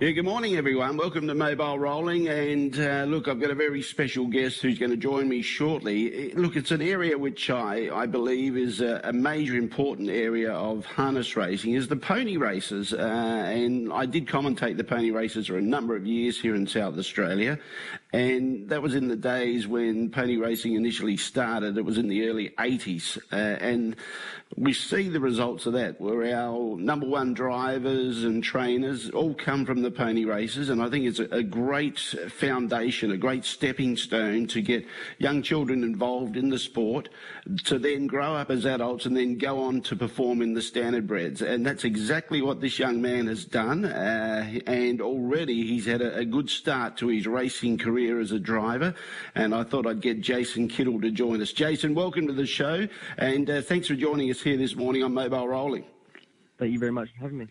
Yeah, good morning, everyone. Welcome to Mobile Rolling. And uh, look, I've got a very special guest who's going to join me shortly. Look, it's an area which I, I believe is a, a major important area of harness racing is the pony races. Uh, and I did commentate the pony races for a number of years here in South Australia. And that was in the days when pony racing initially started. It was in the early 80s. Uh, and we see the results of that, where our number one drivers and trainers all come from the pony races. And I think it's a, a great foundation, a great stepping stone to get young children involved in the sport to then grow up as adults and then go on to perform in the standard breds. And that's exactly what this young man has done. Uh, and already he's had a, a good start to his racing career career as a driver, and I thought I'd get Jason Kittle to join us. Jason, welcome to the show, and uh, thanks for joining us here this morning on Mobile Rolling. Thank you very much for having me.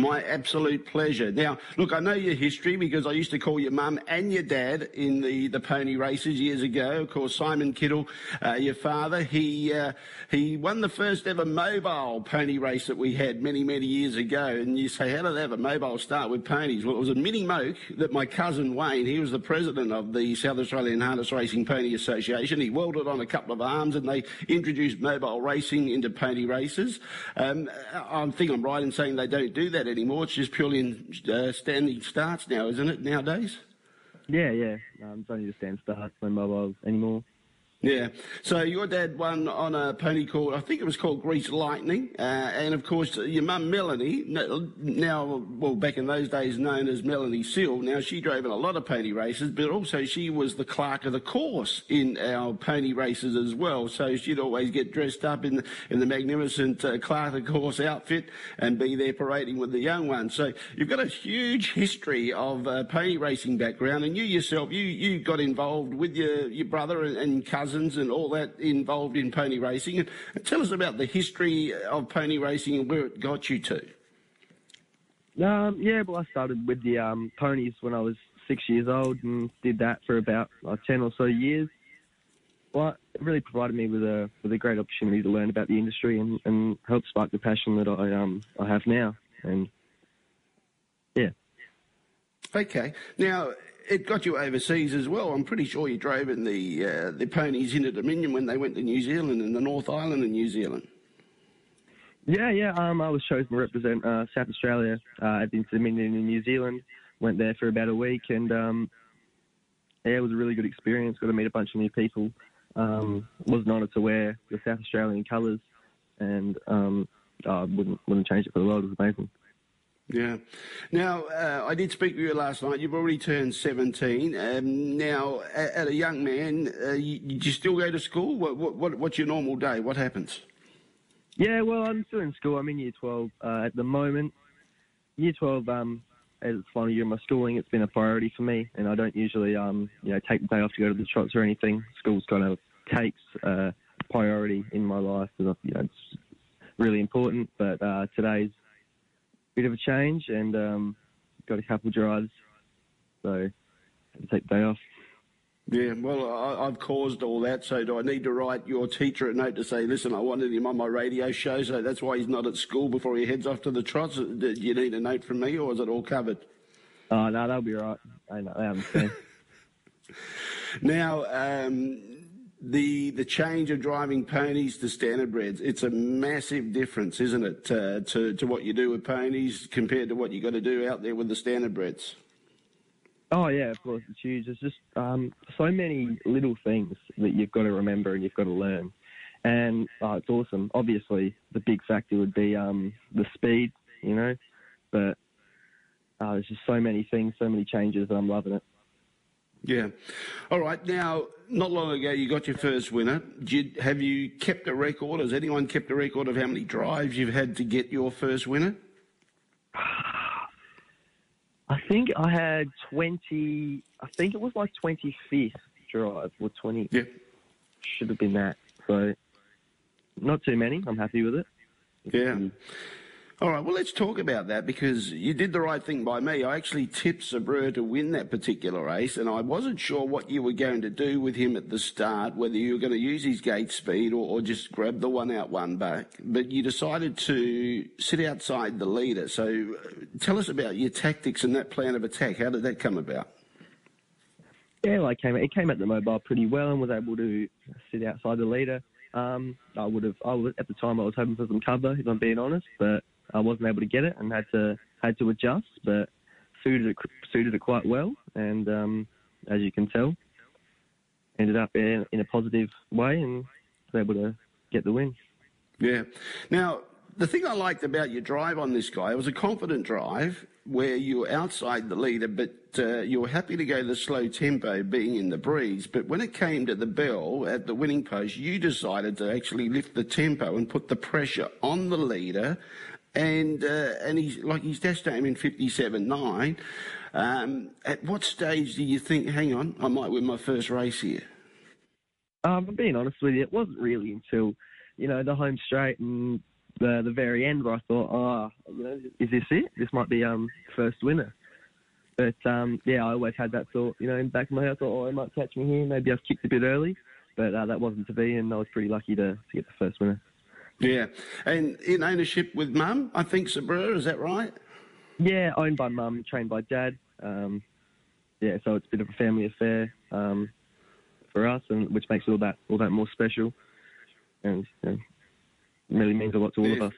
My absolute pleasure. Now, look, I know your history because I used to call your mum and your dad in the, the pony races years ago. Of course, Simon Kittle, uh, your father, he uh, he won the first ever mobile pony race that we had many, many years ago. And you say, how did they have a mobile start with ponies? Well, it was a mini moke that my cousin Wayne, he was the president of the South Australian Harness Racing Pony Association. He welded on a couple of arms and they introduced mobile racing into pony races. Um, I think I'm right in saying they don't do that that anymore. It's just purely in uh, standing starts now, isn't it, nowadays? Yeah, yeah. Um, it's only the stand starts, no mobiles anymore. Yeah. So your dad won on a pony called, I think it was called Grease Lightning. Uh, and of course, your mum Melanie, now, well, back in those days known as Melanie Seal, now she drove in a lot of pony races, but also she was the clerk of the course in our pony races as well. So she'd always get dressed up in the, in the magnificent uh, clerk of the course outfit and be there parading with the young ones. So you've got a huge history of uh, pony racing background and you yourself, you, you got involved with your, your brother and, and cousin and all that involved in pony racing. And tell us about the history of pony racing and where it got you to. Um, yeah, well, I started with the um, ponies when I was six years old and did that for about uh, 10 or so years. Well, it really provided me with a with a great opportunity to learn about the industry and, and help spark the passion that I um I have now. And yeah. Okay. Now, it got you overseas as well. I'm pretty sure you drove in the uh, the ponies into Dominion when they went to New Zealand and the North Island of New Zealand. Yeah, yeah. Um, I was chosen to represent uh, South Australia uh, at the Dominion in New Zealand. Went there for about a week, and um, yeah, it was a really good experience. Got to meet a bunch of new people. Um, was an honour to wear the South Australian colours, and um, I wouldn't wouldn't change it for the world. It was amazing. Yeah. Now, uh, I did speak to you last night. You've already turned 17. Um, now, as a young man, uh, you, you, still go to school? What, what, what's your normal day? What happens? Yeah, well, I'm still in school. I'm in year 12 uh, at the moment. Year 12, um, as the final year of my schooling, it's been a priority for me, and I don't usually, um, you know, take the day off to go to the trots or anything. School's kind of takes uh, priority in my life. You know, it's really important, but uh, today's bit of a change and um, got a couple drives, so had to take the day off. Yeah, well, I, have caused all that, so do I need to write your teacher a note to say, listen, I wanted him on my radio show, so that's why he's not at school before he heads off to the trots? Do you need a note from me, or is it all covered? Oh, no, that'll be all right. I, I understand. now, um, the the change of driving ponies to standard breds, it's a massive difference, isn't it, uh, to to what you do with ponies compared to what you got to do out there with the standard breds? Oh yeah, of course it's huge. There's just um, so many little things that you've got to remember and you've got to learn, and oh, it's awesome. Obviously, the big factor would be um, the speed, you know, but uh, there's just so many things, so many changes, and I'm loving it. Yeah. All right. Now, not long ago, you got your first winner. You, have you kept a record? Has anyone kept a record of how many drives you've had to get your first winner? I think I had 20, I think it was like 25th drive or 20. Yeah. Should have been that. So, not too many. I'm happy with it. Yeah. All right, well, let's talk about that because you did the right thing by me. I actually tipped Sabreur to win that particular race, and I wasn't sure what you were going to do with him at the start, whether you were going to use his gate speed or, or just grab the one out, one back. But you decided to sit outside the leader. So uh, tell us about your tactics and that plan of attack. How did that come about? Yeah, well, I came, it came at the mobile pretty well and was able to sit outside the leader. Um, I would have, I was, at the time I was hoping for some cover, if I'm being honest, but I wasn't able to get it and had to had to adjust, but suited it suited it quite well, and um, as you can tell, ended up in, in a positive way and was able to get the win. Yeah. Now, the thing I liked about your drive on this guy, it was a confident drive where you were outside the leader, but uh, you were happy to go the slow tempo being in the breeze. But when it came to the bell at the winning post, you decided to actually lift the tempo and put the pressure on the leader and uh, and he's like he's dashed home in 57.9. Um, at what stage do you think? Hang on, I might win my first race here. Um, I'm being honest with you, it wasn't really until you know the home straight and the the very end where I thought, oh, you know, is this it? This might be um first winner. But um, yeah, I always had that thought, you know, in the back of my head. I thought, oh, I might catch me here. Maybe I've kicked a bit early, but uh, that wasn't to be, and I was pretty lucky to, to get the first winner. Yeah, and in ownership with mum, I think Sabreur, is that right? Yeah, owned by mum, trained by dad. Um, yeah, so it's a bit of a family affair um, for us, and which makes all that all that more special, and you know, really means a lot to all yeah. of us.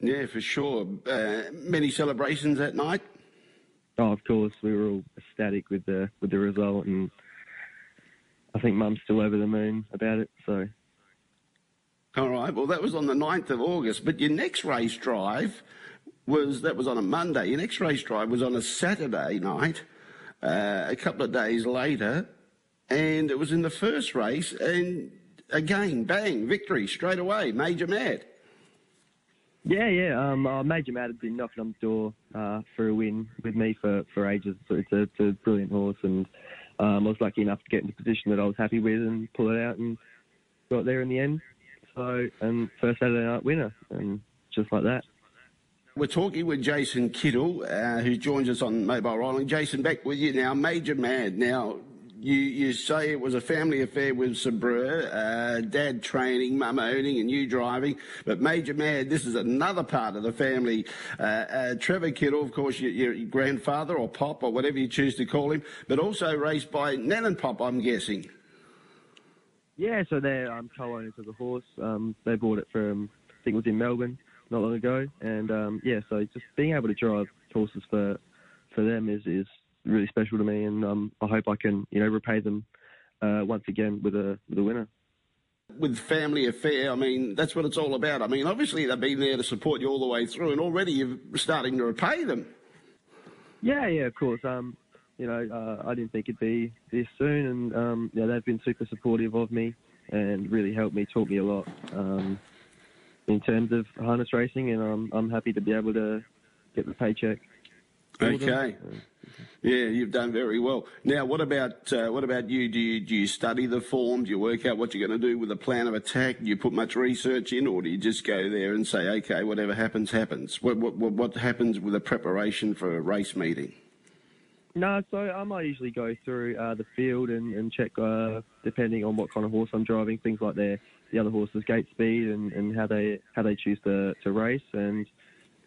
Yeah, for sure. Uh, many celebrations that night. Oh, of course, we were all ecstatic with the with the result, and I think Mum's still over the moon about it. So all right. Well, that was on the 9th of August. But your next race drive was that was on a Monday. Your next race drive was on a Saturday night, uh, a couple of days later, and it was in the first race. And again, bang, victory straight away. Major Mad. Yeah, yeah. Um, uh, Major Mad had been knocking on the door uh, for a win with me for, for ages. So it's, a, it's a brilliant horse, and um, I was lucky enough to get into a position that I was happy with and pull it out and got there in the end. So, and first Saturday night winner, and just like that. We're talking with Jason Kittle, uh, who joins us on Mobile Rolling. Jason, back with you now. Major Mad. Now, you, you say it was a family affair with Sabreur, uh, dad training, mum owning, and you driving. But Major Mad, this is another part of the family. Uh, uh, Trevor Kittle, of course, your, your, grandfather or pop or whatever you choose to call him, but also raced by Nan and Pop, I'm guessing. Yeah, so they're um, co-owners of the horse. Um, they bought it from, I think it was in Melbourne not long ago, and um, yeah, so just being able to drive horses for for them is is really special to me, and um, I hope I can you know repay them uh, once again with a with a winner. With family affair, I mean that's what it's all about. I mean, obviously they've been there to support you all the way through, and already you're starting to repay them. Yeah, yeah, of course. Um, you know, uh, I didn't think it'd be this soon, and um, yeah, they've been super supportive of me and really helped me, taught me a lot um, in terms of harness racing, and I'm I'm happy to be able to get the paycheck. Okay. Yeah, you've done very well. Now, what about uh, what about you? Do you do you study the form? Do you work out what you're going to do with a plan of attack? Do you put much research in, or do you just go there and say, okay, whatever happens, happens? What what what happens with a preparation for a race meeting? No, so I might usually go through uh, the field and, and check, uh, depending on what kind of horse I'm driving, things like their the other horse's gate speed and, and how they how they choose to, to race, and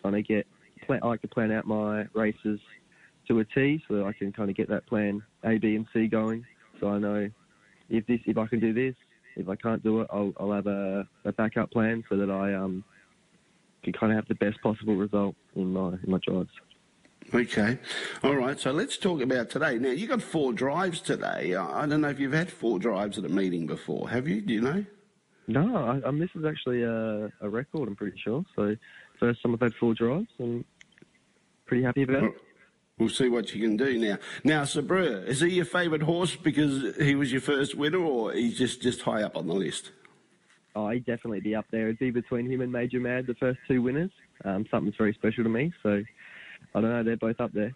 kind of get plan, I like to plan out my races to a T, so that I can kind of get that plan A, B, and C going. So I know if this if I can do this, if I can't do it, I'll, I'll have a, a backup plan so that I um can kind of have the best possible result in my in my drives. Okay. All right. So let's talk about today. Now, you got four drives today. I don't know if you've had four drives at a meeting before. Have you? Do you know? No, I, um, this is actually a, a, record, I'm pretty sure. So, first time I've had four drives and pretty happy about it. We'll see what you can do now. Now, Sabreur, is he your favourite horse because he was your first winner or he's just, just high up on the list? Oh, he'd definitely be up there. It'd be between him and Major Mad, the first two winners. Um, something's very special to me. So, I don't know. They're both up there.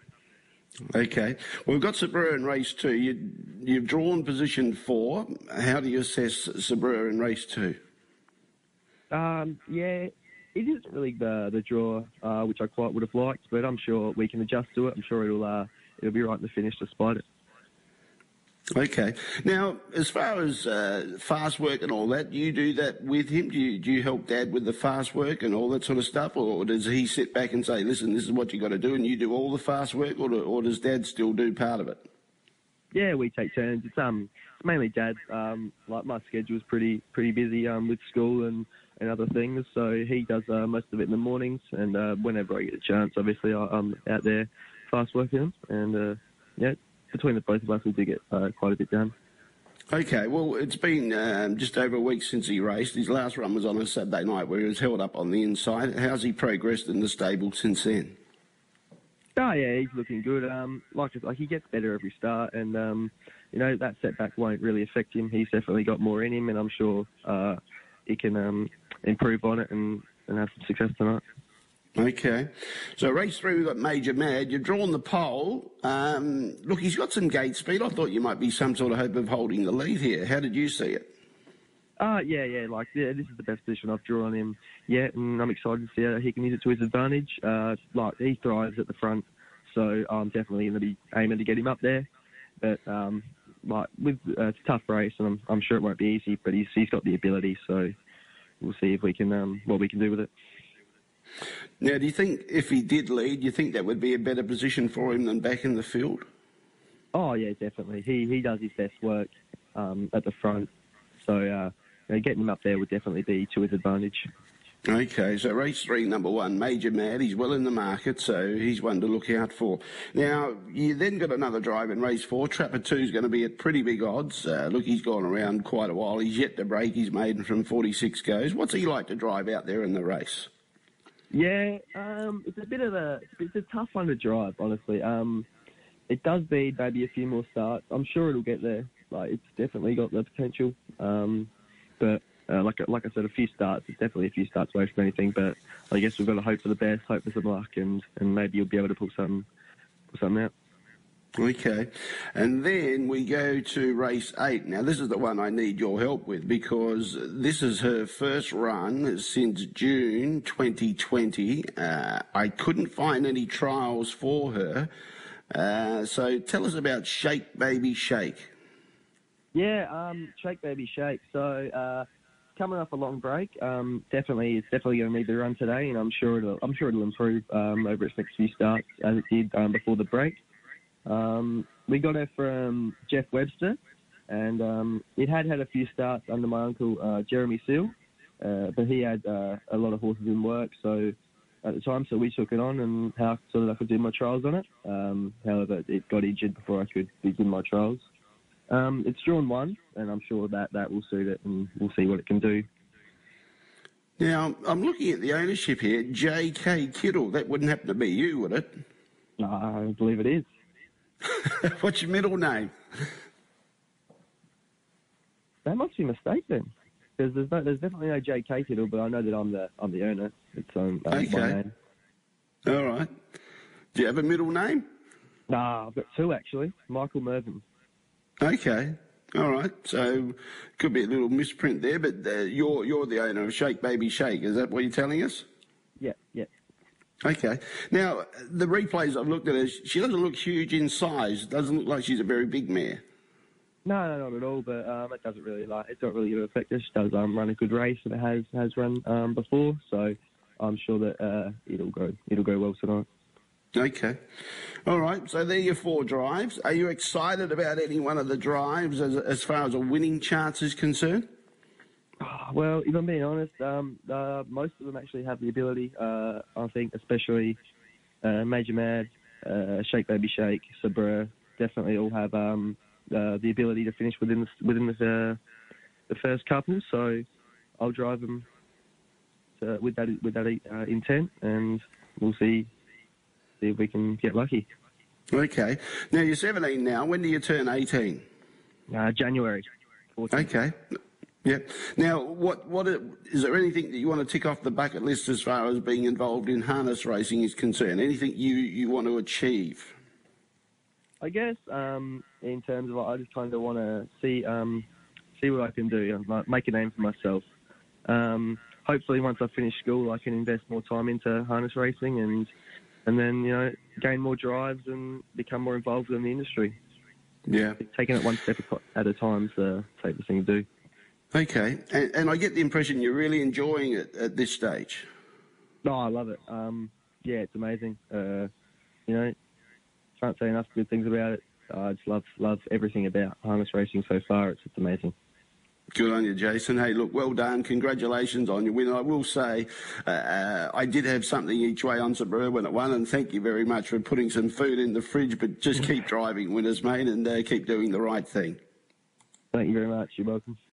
Okay. Well, we've got Sabreur in race two. You, have drawn position four. How do you assess Sabreur in race two? Um, yeah, it isn't really the the draw uh, which I quite would have liked, but I'm sure we can adjust to it. I'm sure it'll uh, it'll be right in the finish despite it. Okay. Now, as far as uh, fast work and all that, you do that with him? Do you, do you help Dad with the fast work and all that sort of stuff? Or does he sit back and say, listen, this is what you got to do and you do all the fast work? Or, or does Dad still do part of it? Yeah, we take turns. It's um mainly Dad. Um, like my schedule's pretty pretty busy um with school and, and other things, so he does uh, most of it in the mornings. And uh, whenever I get a chance, obviously I, I'm out there fast working. And uh, yeah, between the both of us, we do get uh, quite a bit done. Okay, well, it's been um, just over a week since he raced. His last run was on a Saturday night where he was held up on the inside. How's he progressed in the stable since then? Oh yeah, he's looking good. Um, like like he gets better every start, and um, you know that setback won't really affect him. He's definitely got more in him, and I'm sure uh, he can um, improve on it and, and have some success tonight. Okay. So race three, we've got Major Mad. You've drawn the pole. Um, look, he's got some gate speed. I thought you might be some sort of hope of holding the lead here. How did you see it? Uh, yeah, yeah, like, yeah, this is the best position I've drawn him yet, and I'm excited to see how he can use it to his advantage. Uh, like, he thrives at the front, so I'm definitely going to be aiming to get him up there. But, um, like, with, uh, it's a tough race, and I'm, I'm sure it won't be easy, but he's, he's got the ability, so we'll see if we can, um, what we can do with it. Now, do you think if he did lead, do you think that would be a better position for him than back in the field? Oh yeah, definitely. He he does his best work um, at the front, so uh, you know, getting him up there would definitely be to his advantage. Okay, so race three, number one, Major Mad. He's well in the market, so he's one to look out for. Now, you then got another drive in race four. Trapper two is going to be at pretty big odds. Uh, look, he's gone around quite a while. He's yet to break his maiden from 46 goes. What's he like to drive out there in the race? Yeah, um, it's a bit of a it's a tough one to drive, honestly. Um, it does need maybe a few more starts. I'm sure it'll get there. Like it's definitely got the potential. Um, but uh, like like I said, a few starts. It's definitely a few starts away from anything. But I guess we've got to hope for the best, hope for some luck, and, and maybe you'll be able to pull something pull something out. Okay. And then we go to race eight. Now, this is the one I need your help with because this is her first run since June 2020. Uh, I couldn't find any trials for her. Uh, so tell us about Shake Baby Shake. Yeah, um, Shake Baby Shake. So, uh, coming off a long break, um, definitely it's definitely going to need the run today, and I'm sure it'll I'm sure it'll improve um, over its next few starts as it did um, before the break. Um, we got her from Jeff Webster, and um, it had had a few starts under my uncle uh, Jeremy Seal, uh, but he had uh, a lot of horses in work, so at the time, so we took it on and how so that I could do my trials on it. Um, however, it got injured before I could begin my trials. Um, it's drawn one, and I'm sure that that will suit it, and we'll see what it can do. Now, I'm looking at the ownership here, J.K. Kittle. That wouldn't happen to be you, would it? No, I believe it is. What's your middle name? That must be a mistake then, because there's no, there's definitely no J.K. Kittle, but I know that I'm the I'm the owner. It's um, uh, Okay. my name. All right. Do you have a middle name? Nah, I've got two actually. Michael Mervyn. Okay. All right. So could be a little misprint there, but uh, you're you're the owner of Shake Baby Shake. Is that what you're telling us? Yeah, yeah. Okay. Now the replays I've looked at her, she doesn't look huge in size. Doesn't look like she's a very big mare. No, no, not at all. But um, it doesn't really like it's not really going to affect her. She does um, run a good race, and it has has run um, before, so I'm sure that uh, it'll go it'll go well tonight. Okay. All right. So there are your four drives. Are you excited about any one of the drives as as far as a winning chance is concerned? Ah, Well, if I'm being honest, um, uh, most of them actually have the ability. Uh, I think, especially uh, Major Mad, uh, Shake Baby Shake, Sabreur, definitely all have um, uh, the ability to finish within the, within the, uh, the first couple. So I'll drive them to, with that with that uh, intent, and we'll see see if we can get lucky. Okay. Now you're 17 now. When do you turn 18? Uh, January. 14th. Okay. Yeah. Now, what what are- is there anything that you want to tick off the bucket list as far as being involved in harness racing is concerned? Anything you you want to achieve? I guess um, in terms of I just kind of want to see um, see what I can do, like, make a name for myself. Um, hopefully once I finish school, I can invest more time into harness racing and and then you know gain more drives and become more involved in the industry. Yeah, taking it one step at a time is the safest thing to do. Okay, and, and I get the impression you're really enjoying it at this stage. No, I love it. Um, yeah, it's amazing. Uh, you know, can't say enough good things about it. I just love love everything about harness racing so far. It's just amazing. Good on you, Jason. Hey, look, well done. Congratulations on your win. I will say, uh, uh, I did have something each way on Sabrina when it won, and thank you very much for putting some food in the fridge. But just keep driving, winners, mate, and uh, keep doing the right thing. Thank you very much. You're welcome.